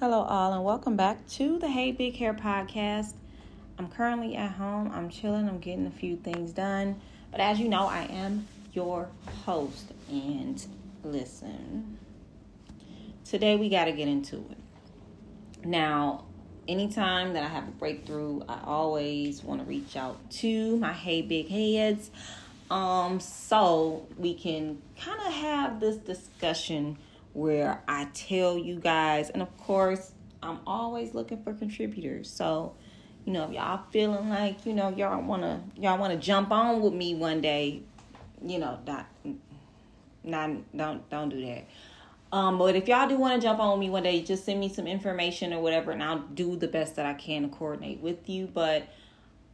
Hello, all, and welcome back to the Hey Big Hair podcast. I'm currently at home. I'm chilling. I'm getting a few things done. But as you know, I am your host. And listen, today we got to get into it. Now, anytime that I have a breakthrough, I always want to reach out to my Hey Big Heads. Um, so we can kind of have this discussion where I tell you guys, and of course, I'm always looking for contributors. So, you know, if y'all feeling like, you know, y'all wanna y'all wanna jump on with me one day, you know, not not don't don't do that. Um, but if y'all do want to jump on with me one day, just send me some information or whatever, and I'll do the best that I can to coordinate with you. But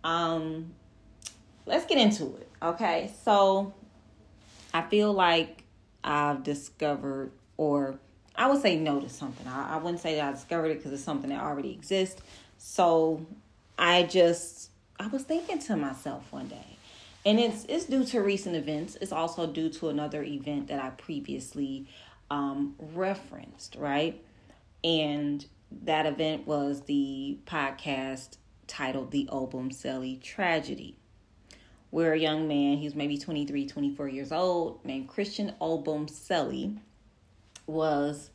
um, let's get into it. Okay, so I feel like I've discovered or I would say no to something. I, I wouldn't say that I discovered it because it's something that already exists. So I just I was thinking to myself one day, and it's it's due to recent events. It's also due to another event that I previously um, referenced, right? And that event was the podcast titled The Obumseli Tragedy, where a young man, he's maybe 23, 24 years old, named Christian Obumseli, was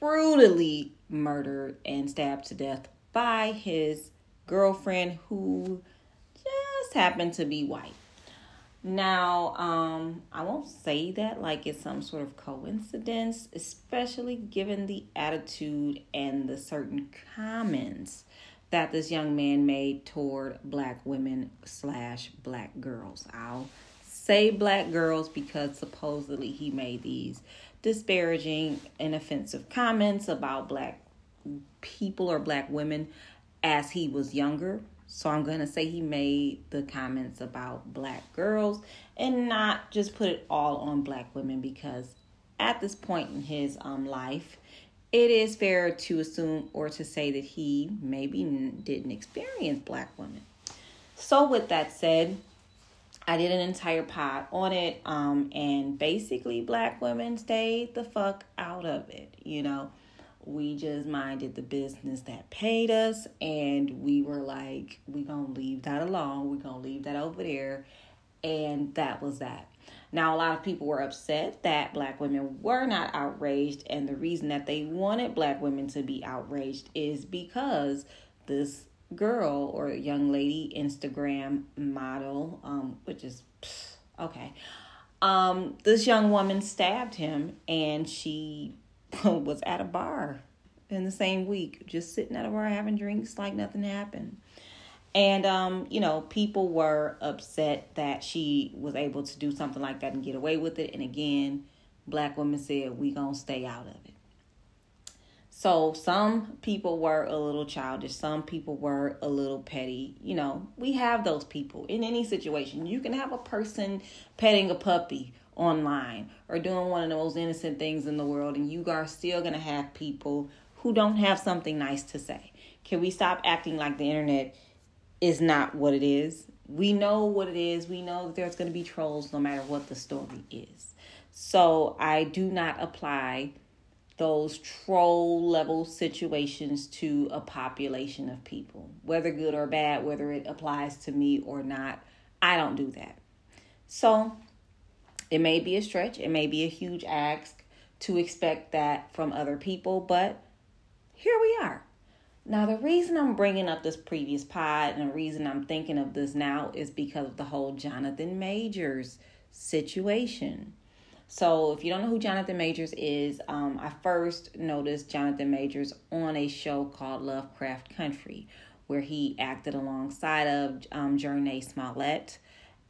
brutally murdered and stabbed to death by his girlfriend who just happened to be white. Now, um, I won't say that like it's some sort of coincidence, especially given the attitude and the certain comments that this young man made toward black women slash black girls. I'll say black girls because supposedly he made these disparaging and offensive comments about black people or black women as he was younger. So I'm going to say he made the comments about black girls and not just put it all on black women because at this point in his um life, it is fair to assume or to say that he maybe didn't experience black women. So with that said, I did an entire pod on it, um, and basically, black women stayed the fuck out of it. You know, we just minded the business that paid us, and we were like, we gonna leave that alone. We gonna leave that over there, and that was that. Now, a lot of people were upset that black women were not outraged, and the reason that they wanted black women to be outraged is because this girl or young lady Instagram model, um, which is okay. Um, this young woman stabbed him, and she was at a bar in the same week, just sitting at a bar having drinks like nothing happened. And um, you know, people were upset that she was able to do something like that and get away with it. And again, black women said we gonna stay out of it. So some people were a little childish, some people were a little petty. You know, we have those people in any situation. You can have a person petting a puppy online or doing one of the most innocent things in the world, and you are still going to have people who don't have something nice to say. Can we stop acting like the internet is not what it is? We know what it is. We know that there's going to be trolls no matter what the story is. So I do not apply those troll level situations to a population of people, whether good or bad, whether it applies to me or not. I don't do that. So it may be a stretch, it may be a huge ask to expect that from other people, but here we are. Now, the reason I'm bringing up this previous pod and the reason I'm thinking of this now is because of the whole Jonathan Majors situation. So, if you don't know who Jonathan Majors is, um, I first noticed Jonathan Majors on a show called Lovecraft Country, where he acted alongside of um, Jurnee Smollett.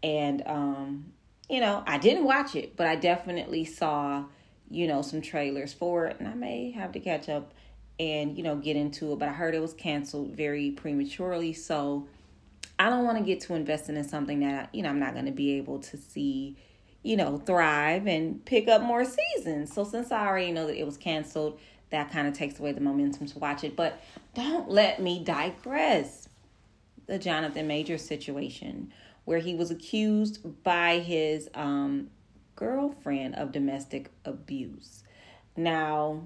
And, um, you know, I didn't watch it, but I definitely saw, you know, some trailers for it. And I may have to catch up and, you know, get into it. But I heard it was canceled very prematurely. So, I don't want to get too invested in something that, you know, I'm not going to be able to see you know, thrive and pick up more seasons. So since I already know that it was canceled, that kind of takes away the momentum to watch it. But don't let me digress. The Jonathan Major situation, where he was accused by his um, girlfriend of domestic abuse. Now,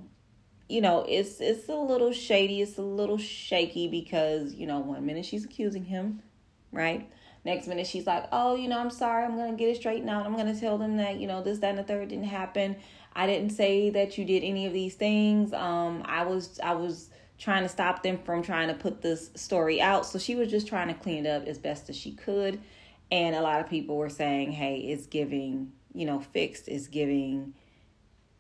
you know, it's it's a little shady, it's a little shaky because, you know, one minute she's accusing him, right? Next minute she's like, Oh, you know, I'm sorry, I'm gonna get it straightened out. I'm gonna tell them that, you know, this, that, and the third didn't happen. I didn't say that you did any of these things. Um, I was I was trying to stop them from trying to put this story out. So she was just trying to clean it up as best as she could. And a lot of people were saying, hey, it's giving, you know, fixed, it's giving,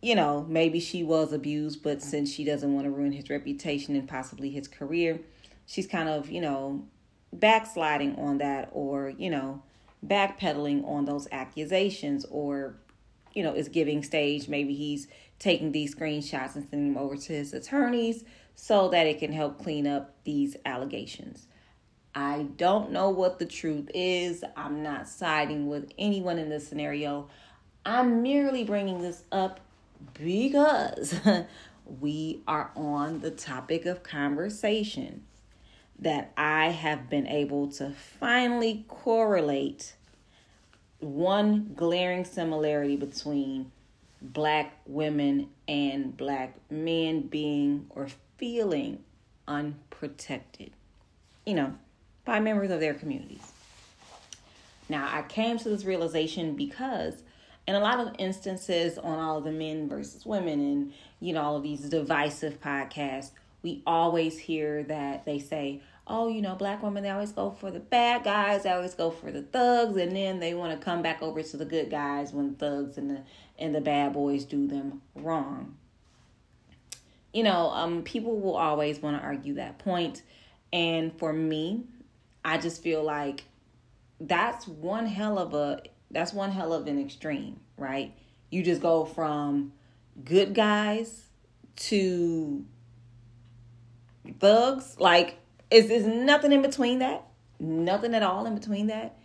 you know, maybe she was abused, but since she doesn't want to ruin his reputation and possibly his career, she's kind of, you know, backsliding on that or, you know, backpedaling on those accusations or, you know, is giving stage. Maybe he's taking these screenshots and sending them over to his attorneys so that it can help clean up these allegations. I don't know what the truth is. I'm not siding with anyone in this scenario. I'm merely bringing this up because we are on the topic of conversation that I have been able to finally correlate one glaring similarity between black women and black men being or feeling unprotected, you know, by members of their communities. Now, I came to this realization because in a lot of instances on all of the men versus women and, you know, all of these divisive podcasts, we always hear that they say, oh, you know, black women, they always go for the bad guys, they always go for the thugs, and then they want to come back over to the good guys when thugs and the and the bad boys do them wrong you know, um, people will always want to argue that point. And for me, I just feel like that's one hell of a that's one hell of an extreme, right? You just go from good guys to thugs. Like, is there's nothing in between that? Nothing at all in between that.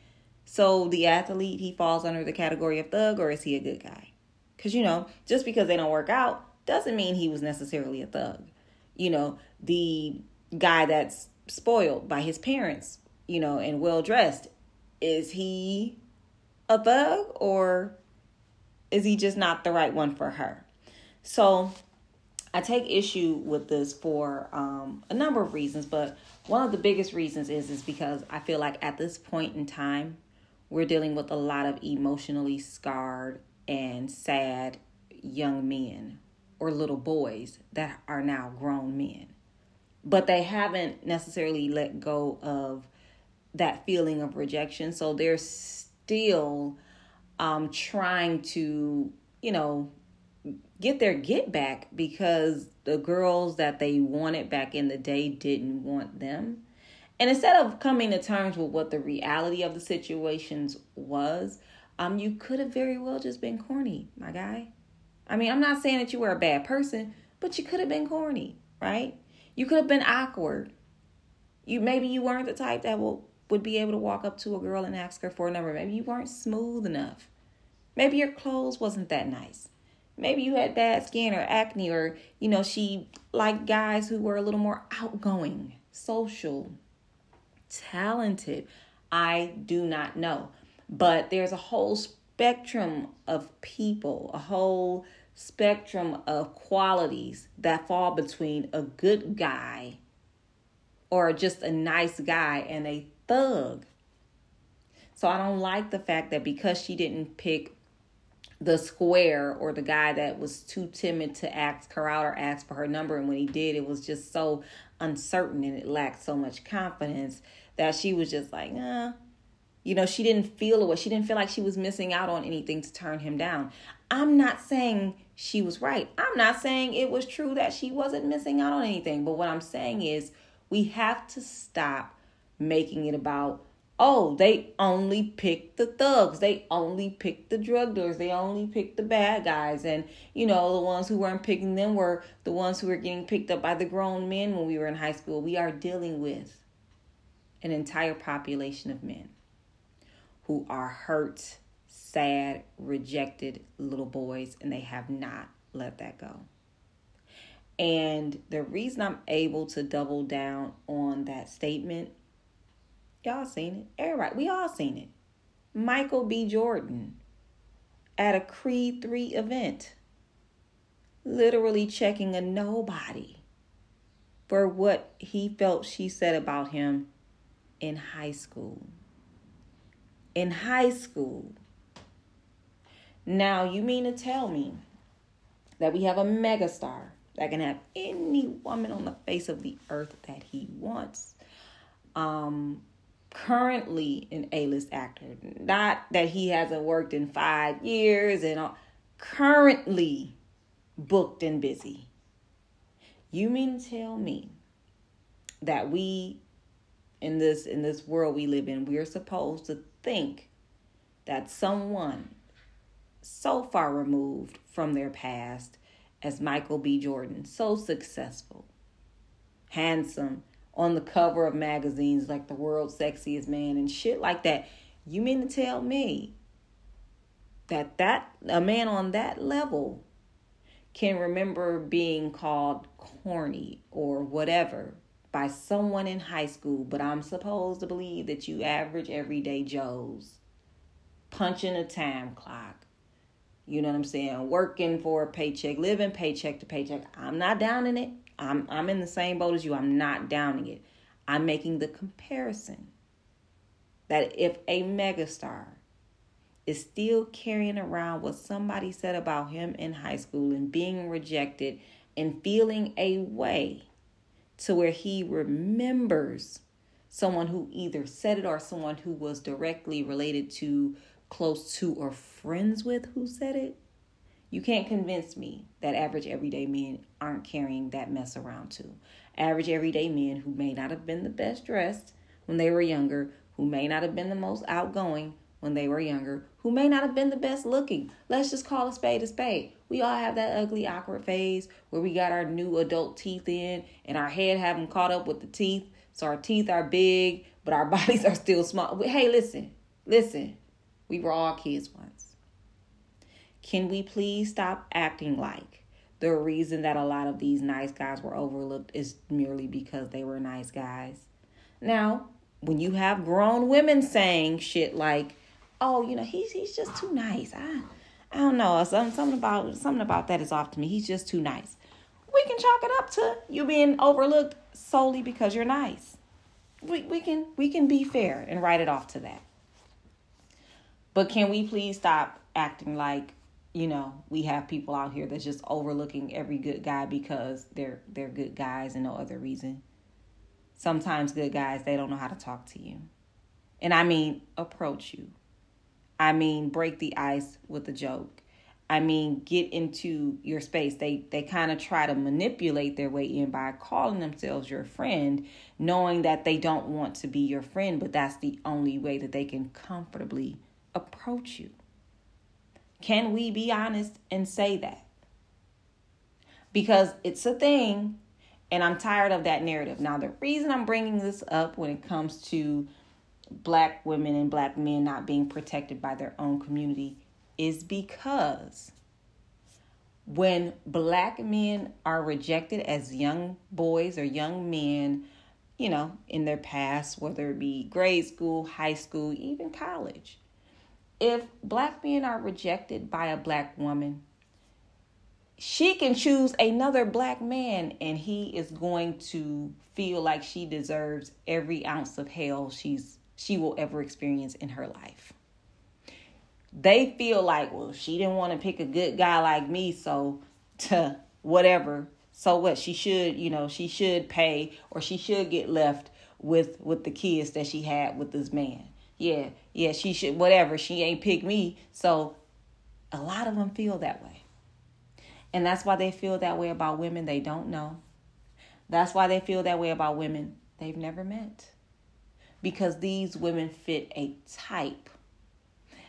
So the athlete, he falls under the category of thug, or is he a good guy? Because you know, just because they don't work out doesn't mean he was necessarily a thug. You know, the guy that's spoiled by his parents, you know, and well dressed, is he a thug or is he just not the right one for her? So I take issue with this for um, a number of reasons, but one of the biggest reasons is is because I feel like at this point in time, we're dealing with a lot of emotionally scarred and sad young men or little boys that are now grown men. But they haven't necessarily let go of that feeling of rejection. So they're still um, trying to, you know, get their get back because the girls that they wanted back in the day didn't want them. And instead of coming to terms with what the reality of the situations was, um, you could have very well just been corny, my guy. I mean, I'm not saying that you were a bad person, but you could have been corny, right? You could have been awkward. You maybe you weren't the type that will would be able to walk up to a girl and ask her for a number. Maybe you weren't smooth enough. Maybe your clothes wasn't that nice. Maybe you had bad skin or acne or you know, she liked guys who were a little more outgoing, social, talented. I do not know. But there's a whole spectrum of people, a whole spectrum of qualities that fall between a good guy or just a nice guy and a thug. So I don't like the fact that because she didn't pick the square or the guy that was too timid to ask her out or ask for her number, and when he did, it was just so uncertain and it lacked so much confidence that she was just like, nah, you know, she didn't feel it. Was she didn't feel like she was missing out on anything to turn him down. I'm not saying she was right. I'm not saying it was true that she wasn't missing out on anything. But what I'm saying is we have to stop making it about, oh, they only picked the thugs. They only picked the drug dealers. They only picked the bad guys. And, you know, the ones who weren't picking them were the ones who were getting picked up by the grown men when we were in high school. We are dealing with an entire population of men who are hurt, sad, rejected little boys, and they have not let that go. And the reason I'm able to double down on that statement, y'all seen it. Everybody, we all seen it. Michael B. Jordan at a Creed 3 event. literally checking a nobody for what he felt she said about him in high school. In high school. Now, you mean to tell me that we have a megastar that can have any woman on the face of the earth that he wants? Um, currently an A-list actor. Not that he hasn't worked in five years and all. Currently booked and busy. You mean tell me that we in this in this world we live in, we're supposed to think that someone so far removed from their past as Michael B. Jordan, so successful, handsome, on the cover of magazines like the world's sexiest man and shit like that. You mean to tell me that that a man on that level can remember being called corny or whatever by someone in high school, but I'm supposed to believe that you average everyday Joes punching a time clock. You know what I'm saying? Working for a paycheck, living paycheck to paycheck. I'm not down in it. I'm I'm in the same boat as you. I'm not downing it. I'm making the comparison that if a megastar is still carrying around what somebody said about him in high school and being rejected and feeling a way to where he remembers someone who either said it or someone who was directly related to, close to, or friends with who said it, you can't convince me that average everyday men aren't carrying that mess around too. Average everyday men who may not have been the best dressed when they were younger, who may not have been the most outgoing when they were younger, who may not have been the best looking. Let's just call a spade a spade. We all have that ugly, awkward phase where we got our new adult teeth in and our head haven't caught up with the teeth. So our teeth are big, but our bodies are still small. Hey, listen, listen. We were all kids once. Can we please stop acting like the reason that a lot of these nice guys were overlooked is merely because they were nice guys? Now, when you have grown women saying shit like, "Oh, you know, he's he's just too nice," I I don't know, something something about something about that is off to me. He's just too nice. We can chalk it up to you being overlooked solely because you're nice. We we can we can be fair and write it off to that. But can we please stop acting like you know, we have people out here that's just overlooking every good guy because they're they're good guys and no other reason. Sometimes good guys they don't know how to talk to you. And I mean approach you. I mean break the ice with a joke. I mean get into your space. They they kind of try to manipulate their way in by calling themselves your friend, knowing that they don't want to be your friend, but that's the only way that they can comfortably approach you. Can we be honest and say that? Because it's a thing, and I'm tired of that narrative. Now, the reason I'm bringing this up when it comes to black women and black men not being protected by their own community is because when black men are rejected as young boys or young men, you know, in their past, whether it be grade school, high school, even college, if black men are rejected by a black woman, she can choose another black man and he is going to feel like she deserves every ounce of hell she's she will ever experience in her life. They feel like, well, she didn't want to pick a good guy like me, so to whatever. So what? She should, you know, she should pay or she should get left with with the kids that she had with this man yeah, yeah, she should, whatever. She ain't pick me. So a lot of them feel that way. And that's why they feel that way about women they don't know. That's why they feel that way about women they've never met. Because these women fit a type.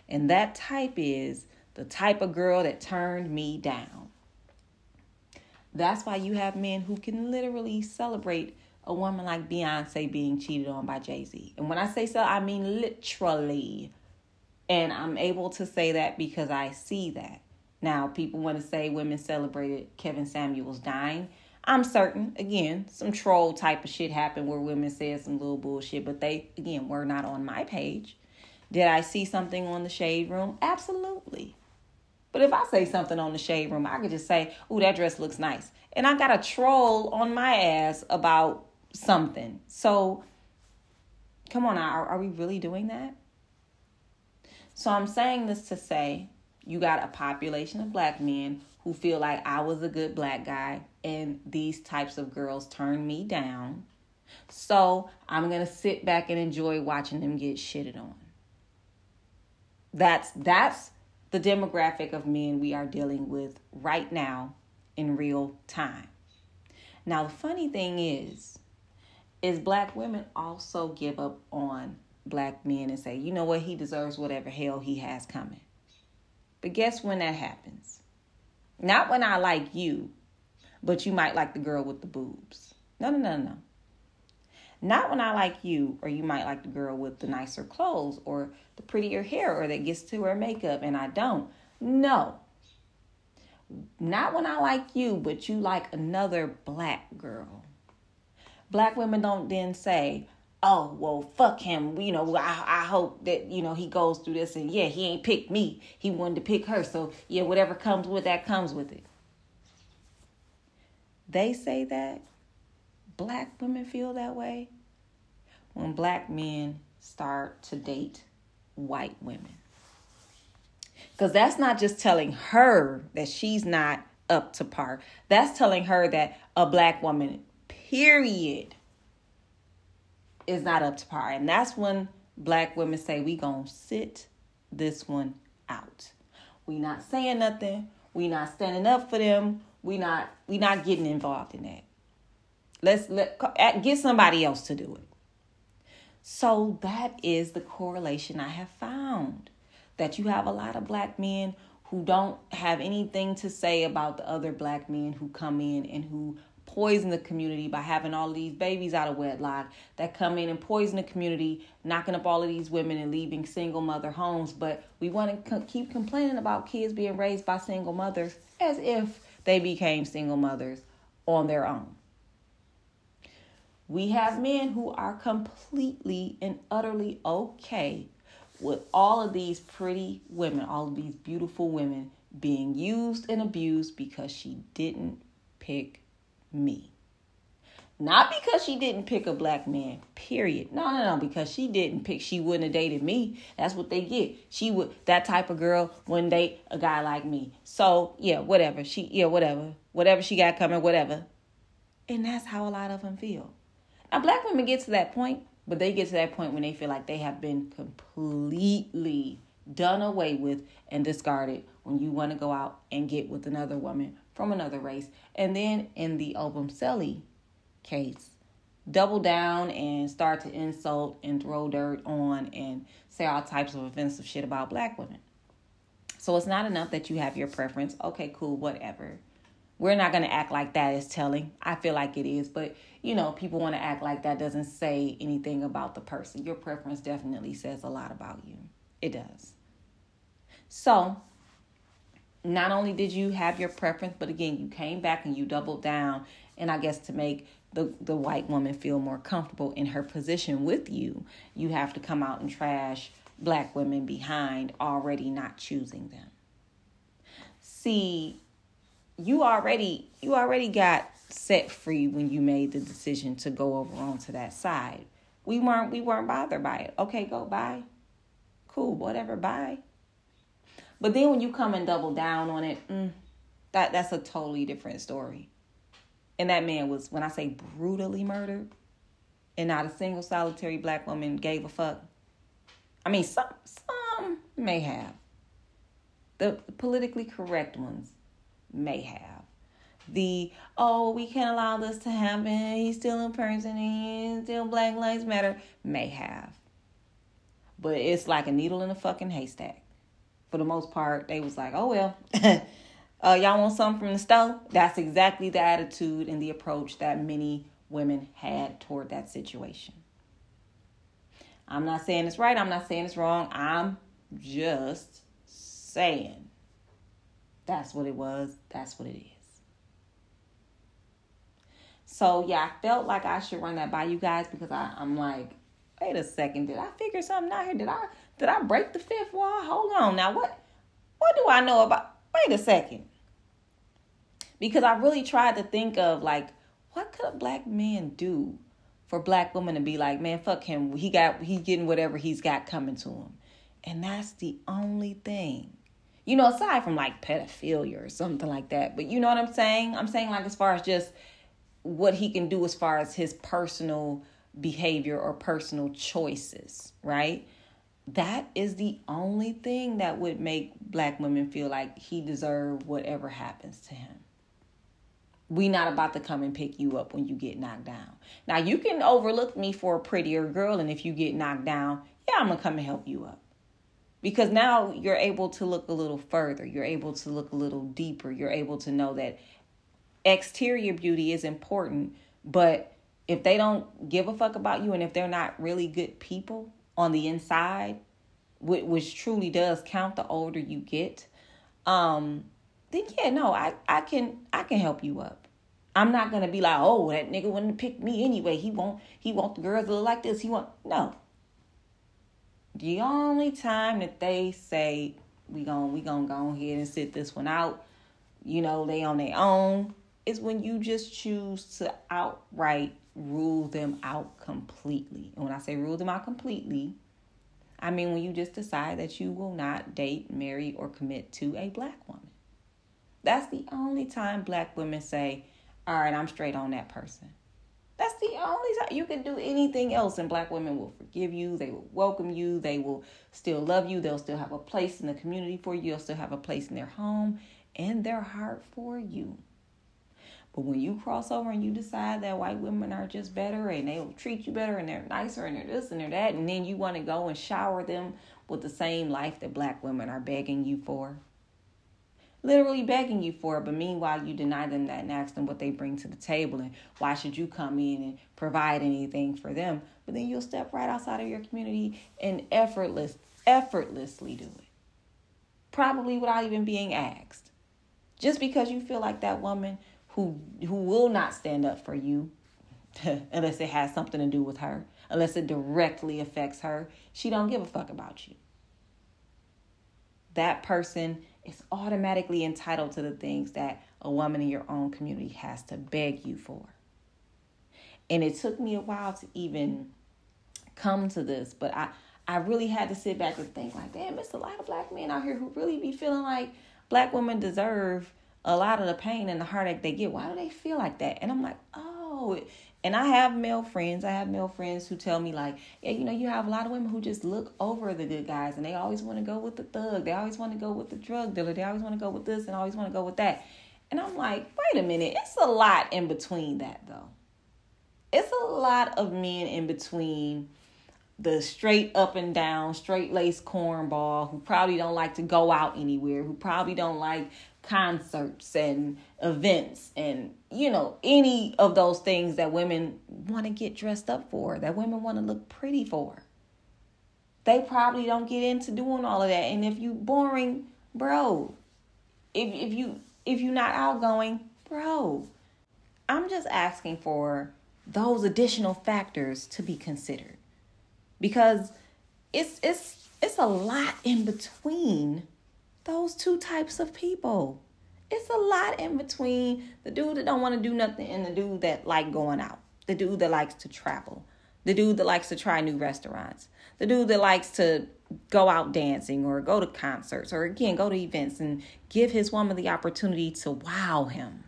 And that type is the type of girl that turned me down. That's why you have men who can literally celebrate a woman like Beyonce being cheated on by Jay Z. And when I say so, I mean literally. And I'm able to say that because I see that. Now, people want to say women celebrated Kevin Samuels dying. I'm certain, again, some troll type of shit happened where women said some little bullshit, but they, again, were not on my page. Did I see something on the Shade Room? Absolutely. But if I say something on the shade room, I could just say, "Ooh, that dress looks nice," and I got a troll on my ass about something. So, come on, are, are we really doing that? So I'm saying this to say, you got a population of black men who feel like I was a good black guy and these types of girls turn me down. So I'm gonna sit back and enjoy watching them get shitted on. That's that's the demographic of men we are dealing with right now in real time. Now the funny thing is, is black women also give up on black men and say, you know what, he deserves whatever hell he has coming. But guess when that happens? Not when I like you, but you might like the girl with the boobs. No, no, no, no. Not when I like you, or you might like the girl with the nicer clothes, or the prettier hair, or that gets to wear makeup and I don't. No. Not when I like you, but you like another black girl. Black women don't then say, oh well fuck him. You know I, I hope that you know he goes through this and yeah he ain't picked me. He wanted to pick her. So yeah whatever comes with that comes with it. They say that. Black women feel that way. When black men start to date white women. Because that's not just telling her that she's not up to par. That's telling her that a black woman period is not up to par. And that's when black women say we gonna sit this one out. We not saying nothing. We not standing up for them. We not we not getting involved in that. Let's let get somebody else to do it. So that is the correlation I have found that you have a lot of black men who don't have anything to say about the other black men who come in and who poison the community by having all these babies out of wedlock that come in and poison the community, knocking up all of these women and leaving single mother homes. But we want to keep complaining about kids being raised by single mothers as if they became single mothers on their own. We have men who are completely and utterly okay with all of these pretty women, all of these beautiful women being used and abused because she didn't pick me. Not because she didn't pick a black man, period. No, no, no, because she didn't pick, she wouldn't have dated me. That's what they get. She would, that type of girl wouldn't date a guy like me. So, yeah, whatever. She, yeah, whatever. Whatever she got coming, whatever. And that's how a lot of them feel. Now, black women get to that point, but they get to that point when they feel like they have been completely done away with and discarded when you want to go out and get with another woman from another race. And then in the Obumseli case, double down and start to insult and throw dirt on and say all types of offensive shit about black women. So it's not enough that you have your preference. Okay, cool, whatever. We're not going to act like that is telling. I feel like it is, but you know, people want to act like that doesn't say anything about the person. Your preference definitely says a lot about you. It does. So, not only did you have your preference, but again, you came back and you doubled down. And I guess to make the, the white woman feel more comfortable in her position with you, you have to come out and trash black women behind already not choosing them. See, you already you already got set free when you made the decision to go over onto that side. We weren't we weren't bothered by it. Okay, go bye. Cool, whatever, bye. But then when you come and double down on it, mm, that that's a totally different story. And that man was, when I say brutally murdered, and not a single solitary black woman gave a fuck. I mean, some some may have. The politically correct ones may have. The oh, we can't allow this to happen. He's still in person. He's still Black Lives Matter. May have. But it's like a needle in a fucking haystack for the most part, they was like, oh well, uh, y'all want something from the stove? That's exactly the attitude and the approach that many women had toward that situation. I'm not saying it's right. I'm not saying it's wrong. I'm just saying that's what it was. That's what it is. So yeah, I felt like I should run that by you guys because I, I'm like, wait a second, did I figure something out here? Did I did I break the fifth wall? Hold on. Now what what do I know about wait a second. Because I really tried to think of like, what could a black man do for black women to be like, man, fuck him. He got he's getting whatever he's got coming to him. And that's the only thing. You know, aside from like pedophilia or something like that. But you know what I'm saying? I'm saying like as far as just what he can do as far as his personal behavior or personal choices, right? That is the only thing that would make black women feel like he deserved whatever happens to him. We not about to come and pick you up when you get knocked down. Now you can overlook me for a prettier girl, and if you get knocked down, yeah, I'm gonna come and help you up. Because now you're able to look a little further. You're able to look a little deeper. You're able to know that exterior beauty is important, but if they don't give a fuck about you and if they're not really good people on the inside, which, which truly does count the older you get, um, then yeah, no, I, I can I can help you up. I'm not gonna be like, oh, that nigga wouldn't pick me anyway. He won't he want the girls to look like this. He want no. The only time that they say we gon' we gonna go ahead and sit this one out, you know, they on their own, is when you just choose to outright rule them out completely. And when I say rule them out completely, I mean when you just decide that you will not date, marry, or commit to a black woman. That's the only time black women say, All right, I'm straight on that person. That's the only time you can do anything else, and black women will forgive you. They will welcome you. They will still love you. They'll still have a place in the community for you. They'll still have a place in their home and their heart for you. But when you cross over and you decide that white women are just better and they'll treat you better and they're nicer and they're this and they're that, and then you want to go and shower them with the same life that black women are begging you for. Literally begging you for it, but meanwhile you deny them that and ask them what they bring to the table and why should you come in and provide anything for them. But then you'll step right outside of your community and effortless effortlessly do it. Probably without even being asked. Just because you feel like that woman who who will not stand up for you unless it has something to do with her, unless it directly affects her. She don't give a fuck about you. That person is automatically entitled to the things that a woman in your own community has to beg you for. And it took me a while to even come to this, but I I really had to sit back and think like, damn, it's a lot of black men out here who really be feeling like black women deserve a lot of the pain and the heartache they get. Why do they feel like that? And I'm like, oh. And I have male friends. I have male friends who tell me like, yeah, you know, you have a lot of women who just look over the good guys and they always want to go with the thug. They always want to go with the drug dealer. They always want to go with this and always want to go with that. And I'm like, wait a minute. It's a lot in between that though. It's a lot of men in between the straight up and down, straight laced cornball who probably don't like to go out anywhere, who probably don't like concerts and events and you know any of those things that women want to get dressed up for that women want to look pretty for. They probably don't get into doing all of that. And if you boring bro. If if you if you're not outgoing bro. I'm just asking for those additional factors to be considered. Because it's it's it's a lot in between those two types of people. It's a lot in between the dude that don't want to do nothing and the dude that like going out. The dude that likes to travel. The dude that likes to try new restaurants. The dude that likes to go out dancing or go to concerts or again go to events and give his woman the opportunity to wow him.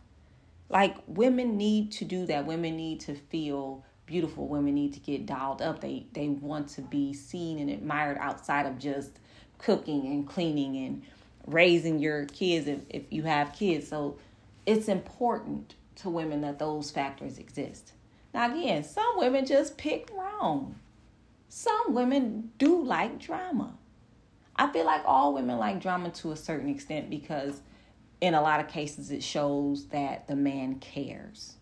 Like women need to do that. Women need to feel beautiful. Women need to get dialed up. They they want to be seen and admired outside of just cooking and cleaning and raising your kids if, if you have kids. So it's important to women that those factors exist. Now, again, some women just pick wrong. Some women do like drama. I feel like all women like drama to a certain extent because, in a lot of cases, it shows that the man cares.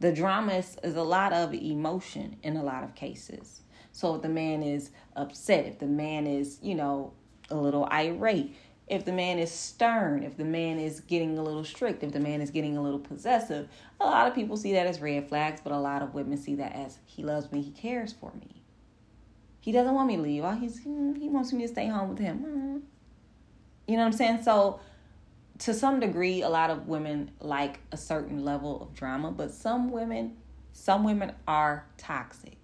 The drama is, is a lot of emotion in a lot of cases. So, if the man is upset, if the man is, you know, a little irate, if the man is stern, if the man is getting a little strict, if the man is getting a little possessive, a lot of people see that as red flags, but a lot of women see that as he loves me, he cares for me. He doesn't want me to leave. He's, he wants me to stay home with him. You know what I'm saying? So to some degree, a lot of women like a certain level of drama, but some women, some women are toxic.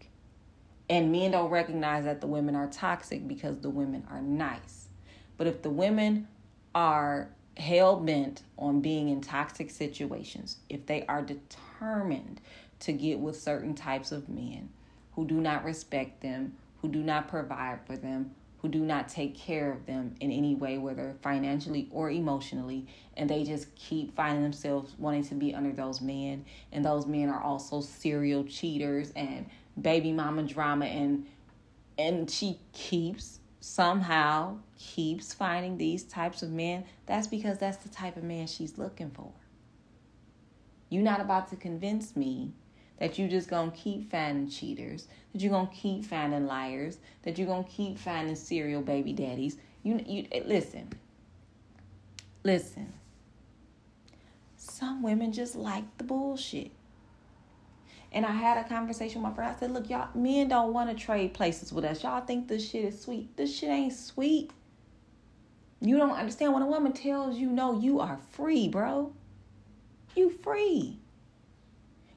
And men don't recognize that the women are toxic because the women are nice. But if the women are hell bent on being in toxic situations, if they are determined to get with certain types of men who do not respect them, who do not provide for them, who do not take care of them in any way, whether financially or emotionally, and they just keep finding themselves wanting to be under those men, and those men are also serial cheaters and baby mama drama, and and she keeps somehow keeps finding these types of men. That's because that's the type of man she's looking for. You're not about to convince me that you just gonna keep finding cheaters, that you're gonna keep finding liars, that you're gonna keep finding serial baby daddies. You you eh, listen. Listen. Some women just like the bullshit. And I had a conversation with my friend. I said, look, y'all men don't want to trade places with us. Y'all think this shit is sweet. This shit ain't sweet. You don't understand when a woman tells you no, you are free, bro. You free.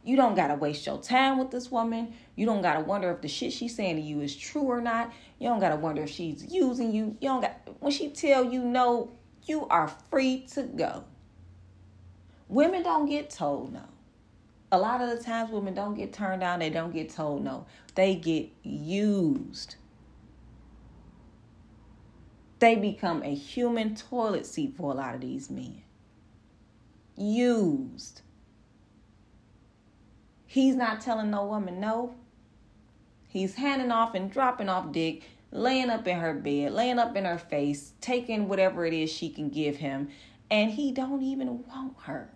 You don't gotta waste your time with this woman. You don't gotta wonder if the shit she's saying to you is true or not. You don't gotta wonder if she's using you. You don't got when she tell you no, you are free to go. Women don't get told no. A lot of the times women don't get turned down, they don't get told no. They get used. They become a human toilet seat for a lot of these men. Used. He's not telling no woman no. He's handing off and dropping off dick, laying up in her bed, laying up in her face, taking whatever it is she can give him, and he don't even want her.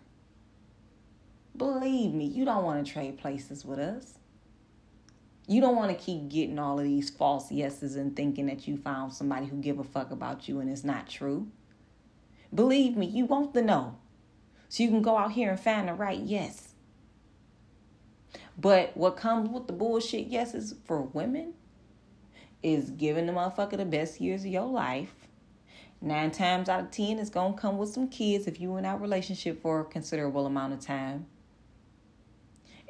Believe me, you don't want to trade places with us. You don't want to keep getting all of these false yeses and thinking that you found somebody who give a fuck about you and it's not true. Believe me, you want the no. So you can go out here and find the right yes. But what comes with the bullshit yeses for women is giving the motherfucker the best years of your life. Nine times out of ten, it's gonna come with some kids if you in that relationship for a considerable amount of time.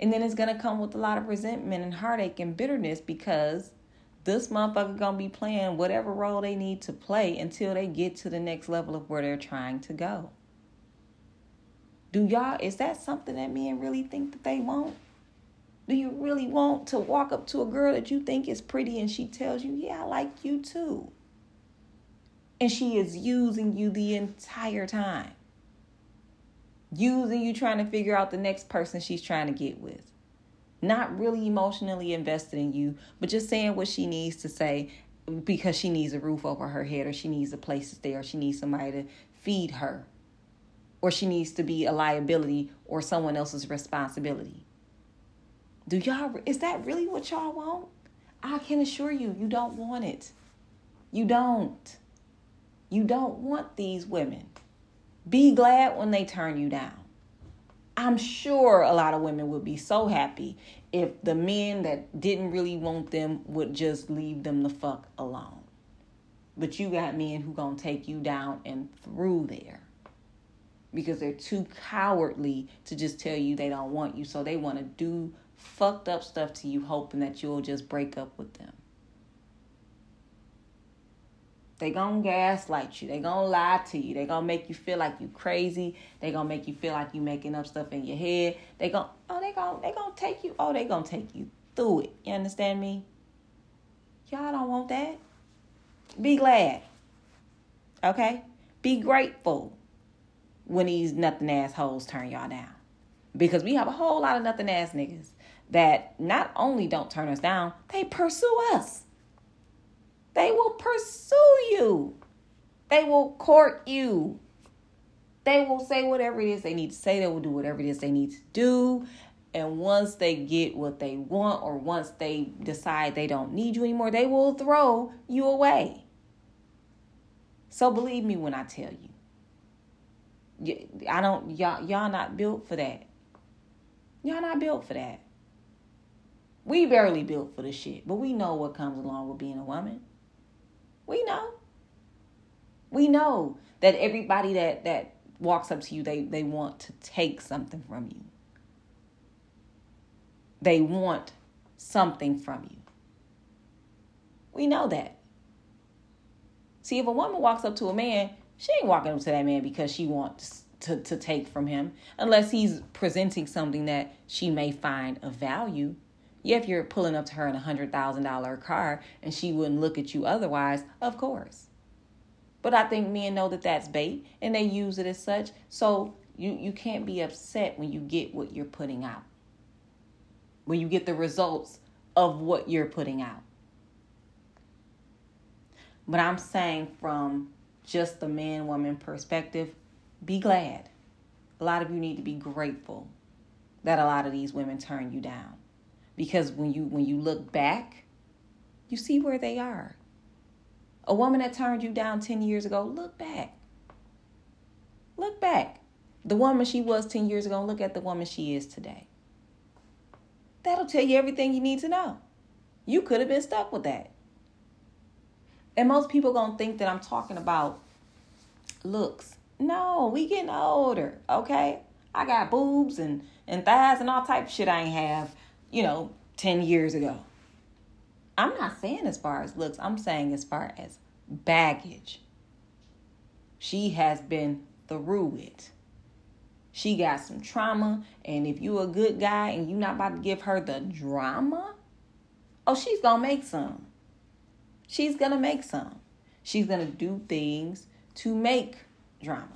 And then it's gonna come with a lot of resentment and heartache and bitterness because this motherfucker gonna be playing whatever role they need to play until they get to the next level of where they're trying to go. Do y'all is that something that men really think that they want? Do you really want to walk up to a girl that you think is pretty and she tells you, Yeah, I like you too? And she is using you the entire time. Using you trying to figure out the next person she's trying to get with. Not really emotionally invested in you, but just saying what she needs to say because she needs a roof over her head or she needs a place to stay or she needs somebody to feed her or she needs to be a liability or someone else's responsibility. Do y'all, is that really what y'all want? I can assure you, you don't want it. You don't. You don't want these women. Be glad when they turn you down. I'm sure a lot of women would be so happy if the men that didn't really want them would just leave them the fuck alone. But you got men who gonna take you down and through there because they're too cowardly to just tell you they don't want you. So they want to do fucked up stuff to you, hoping that you'll just break up with them. They gonna gaslight you. They gonna lie to you. They gonna make you feel like you crazy. They gonna make you feel like you making up stuff in your head. They gonna oh they gonna they gonna take you oh they gonna take you through it. You understand me? Y'all don't want that. Be glad. Okay? Be grateful when these nothing assholes turn y'all down. Because we have a whole lot of nothing ass niggas that not only don't turn us down, they pursue us. They will pursue you. They will court you. They will say whatever it is they need to say. They will do whatever it is they need to do. And once they get what they want, or once they decide they don't need you anymore, they will throw you away. So believe me when I tell you. I don't y'all y'all not built for that. Y'all not built for that. We barely built for the shit, but we know what comes along with being a woman. We know. We know that everybody that that walks up to you, they, they want to take something from you. They want something from you. We know that. See, if a woman walks up to a man, she ain't walking up to that man because she wants to, to take from him, unless he's presenting something that she may find of value. Yeah, if you're pulling up to her in a hundred thousand dollar car and she wouldn't look at you otherwise, of course. But I think men know that that's bait and they use it as such. So you, you can't be upset when you get what you're putting out, when you get the results of what you're putting out. But I'm saying from just the man woman perspective, be glad. A lot of you need to be grateful that a lot of these women turn you down. Because when you when you look back, you see where they are. A woman that turned you down 10 years ago, look back. Look back. The woman she was 10 years ago, look at the woman she is today. That'll tell you everything you need to know. You could have been stuck with that. And most people gonna think that I'm talking about looks. No, we getting older, okay? I got boobs and, and thighs and all type of shit I ain't have, you know, 10 years ago. I'm not saying as far as looks, I'm saying as far as baggage. She has been through it. She got some trauma, and if you a good guy and you not about to give her the drama, oh, she's gonna make some. She's gonna make some. She's gonna do things to make drama.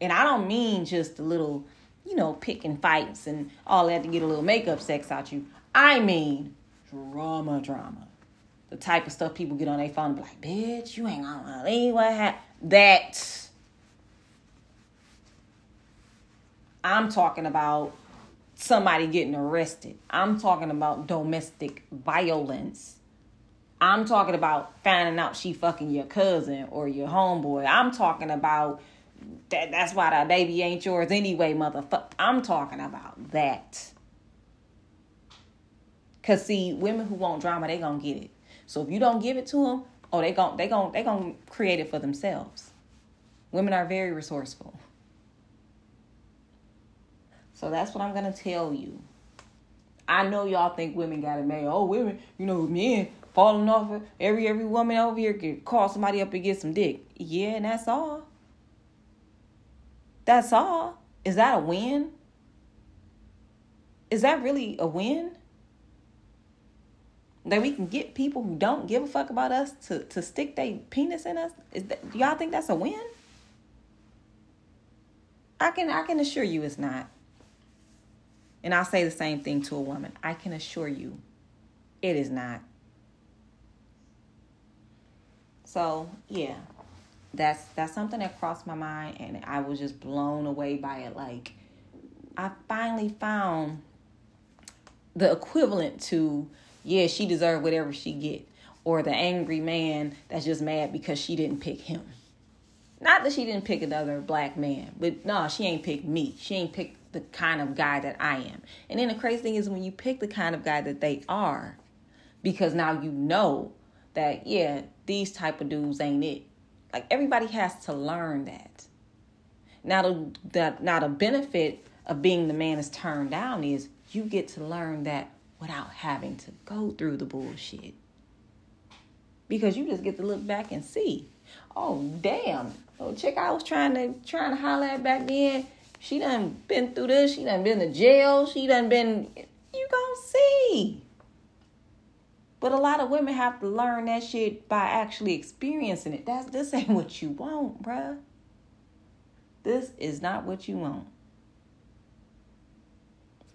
And I don't mean just a little, you know, picking fights and all that to get a little makeup sex out you. I mean drama, drama. The type of stuff people get on their phone and be like, bitch, you ain't gonna believe what happened. That. I'm talking about somebody getting arrested. I'm talking about domestic violence. I'm talking about finding out she fucking your cousin or your homeboy. I'm talking about that that's why that baby ain't yours anyway, motherfucker. I'm talking about that. Cause see, women who want drama, they gonna get it. So if you don't give it to them, oh, they gon' they gon' they gonna create it for themselves. Women are very resourceful. So that's what I'm gonna tell you. I know y'all think women got it made. Oh, women, you know, men falling off. Every every woman over here can call somebody up and get some dick. Yeah, and that's all. That's all. Is that a win? Is that really a win? that we can get people who don't give a fuck about us to, to stick their penis in us? Is that, do y'all think that's a win? I can I can assure you it's not. And I'll say the same thing to a woman. I can assure you it is not. So yeah. That's that's something that crossed my mind and I was just blown away by it. Like I finally found the equivalent to yeah, she deserved whatever she get. Or the angry man that's just mad because she didn't pick him. Not that she didn't pick another black man, but no, she ain't picked me. She ain't picked the kind of guy that I am. And then the crazy thing is when you pick the kind of guy that they are, because now you know that yeah, these type of dudes ain't it. Like everybody has to learn that. Now the, the now the benefit of being the man is turned down is you get to learn that without having to go through the bullshit. Because you just get to look back and see, oh damn, oh chick I was trying to trying to holler at back then, she done been through this, she done been to jail, she done been you gonna see. But a lot of women have to learn that shit by actually experiencing it. That's this ain't what you want, bruh. This is not what you want.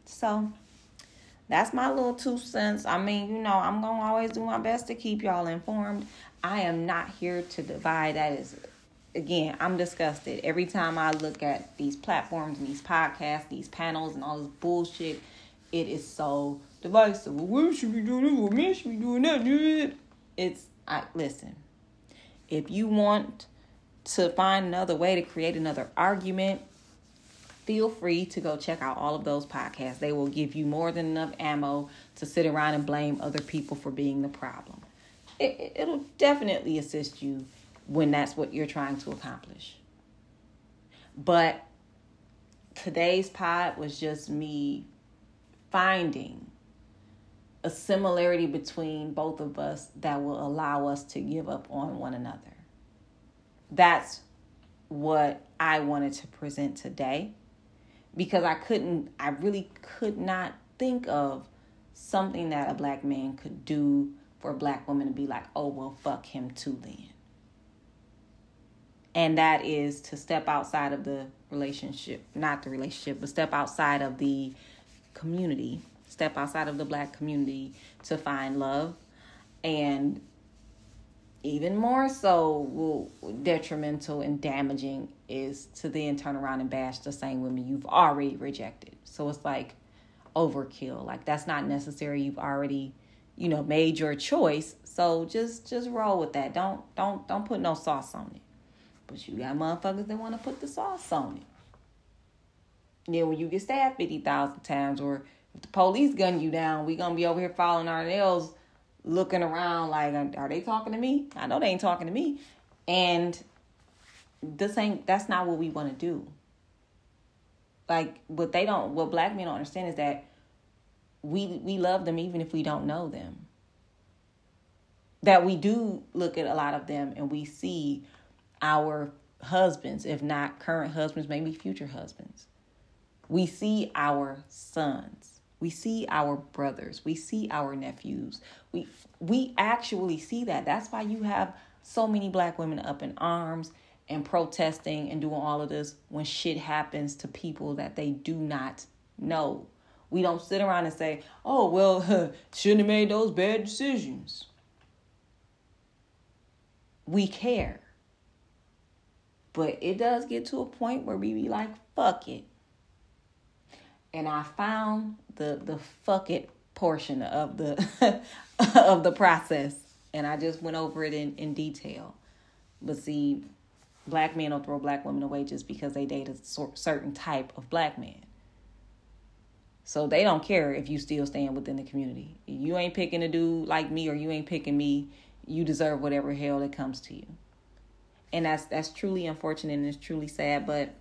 So that's my little two cents. I mean, you know, I'm to always do my best to keep y'all informed. I am not here to divide. That is, again, I'm disgusted. Every time I look at these platforms and these podcasts, these panels, and all this bullshit, it is so divisive. Well, women should be doing this. Well, men should be doing that. Do it. It's, I listen. If you want to find another way to create another argument, feel free to go check out all of those podcasts. They will give you more than enough ammo to sit around and blame other people for being the problem. It, it'll definitely assist you when that's what you're trying to accomplish. But today's pod was just me finding a similarity between both of us that will allow us to give up on one another. That's what I wanted to present today because I couldn't, I really could not think of something that a black man could do for a black woman to be like, oh, well, fuck him too then. And that is to step outside of the relationship, not the relationship, but step outside of the community, step outside of the black community to find love. And even more so detrimental and damaging is to then turn around and bash the same women you've already rejected. So it's like overkill. Like that's not necessary. You've already, you know, made your choice. So just just roll with that. Don't don't don't put no sauce on it. But you got motherfuckers that want to put the sauce on it. Then when you get stabbed fifty thousand times, or the police gun you down, we gonna be over here following our nails, looking around like, are they talking to me? I know they ain't talking to me. And this ain't that's not what we want to do. Like what they don't what black men don't understand is that we we love them even if we don't know them. That we do look at a lot of them and we see our husbands, if not current husbands, maybe future husbands. We see our sons. We see our brothers. We see our nephews. We we actually see that. That's why you have so many black women up in arms and protesting and doing all of this when shit happens to people that they do not know. We don't sit around and say, "Oh, well, shouldn't have made those bad decisions." We care. But it does get to a point where we be like, fuck it. And I found the the fuck it portion of the of the process. And I just went over it in, in detail. But see, black men don't throw black women away just because they date a certain type of black man. So they don't care if you still stand within the community. You ain't picking a dude like me or you ain't picking me. You deserve whatever hell that comes to you and that's that's truly unfortunate and it's truly sad but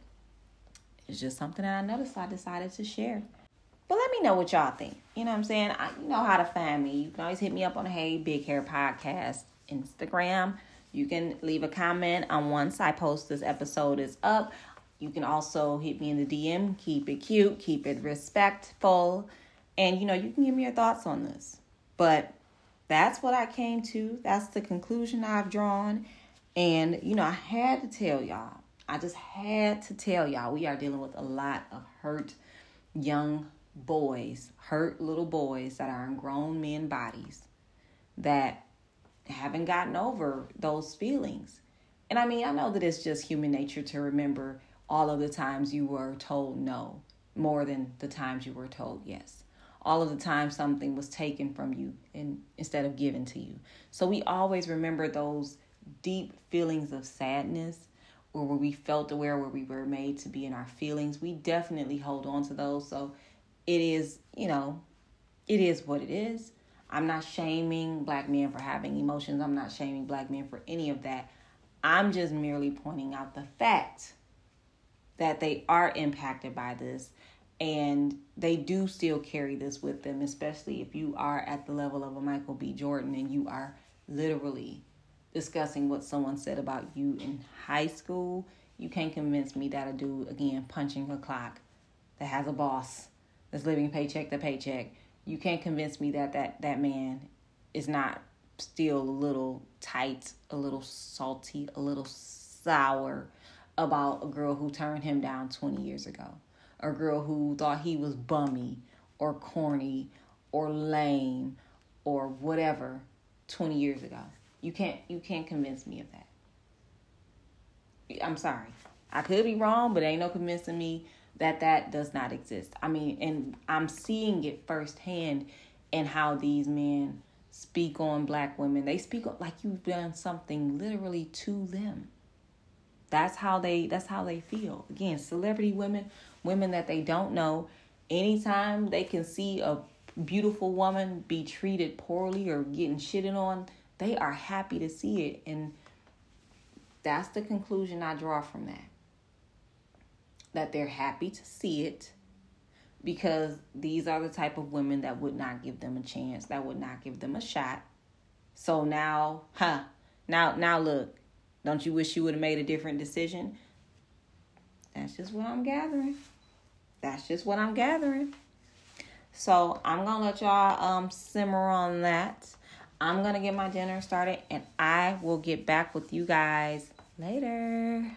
it's just something that i noticed i decided to share but let me know what y'all think. You know what i'm saying? I, you know how to find me. You can always hit me up on hey big hair podcast instagram. You can leave a comment on once i post this episode is up. You can also hit me in the dm keep it cute keep it respectful. And you know you can give me your thoughts on this. But that's what i came to. That's the conclusion i've drawn. And, you know, I had to tell y'all, I just had to tell y'all, we are dealing with a lot of hurt young boys, hurt little boys that are in grown men bodies that haven't gotten over those feelings. And I mean, I know that it's just human nature to remember all of the times you were told no more than the times you were told yes. All of the times something was taken from you and instead of given to you. So we always remember those deep feelings of sadness or where we felt aware where we were made to be in our feelings, we definitely hold on to those. So it is, you know, it is what it is. I'm not shaming black men for having emotions. I'm not shaming black men for any of that. I'm just merely pointing out the fact that they are impacted by this and they do still carry this with them, especially if you are at the level of a Michael B. Jordan and you are literally discussing what someone said about you in high school, you can't convince me that a dude, again, punching a clock that has a boss that's living paycheck to paycheck, you can't convince me that that, that man is not still a little tight, a little salty, a little sour about a girl who turned him down 20 years ago. A girl who thought he was bummy or corny or lame or whatever 20 years ago. You can't you can't convince me of that. I'm sorry. I could be wrong, but ain't no convincing me that that does not exist. I mean, and I'm seeing it firsthand in how these men speak on black women. They speak like you've done something literally to them. That's how they that's how they feel. Again, celebrity women, women that they don't know, anytime they can see a beautiful woman be treated poorly or getting shitted on, they are happy to see it and that's the conclusion I draw from that. That they're happy to see it because these are the type of women that would not give them a chance, that would not give them a shot. So now, huh? Now, now look, don't you wish you would have made a different decision? That's just what I'm gathering. That's just what I'm gathering. So I'm gonna let y'all um simmer on that. I'm gonna get my dinner started and I will get back with you guys later.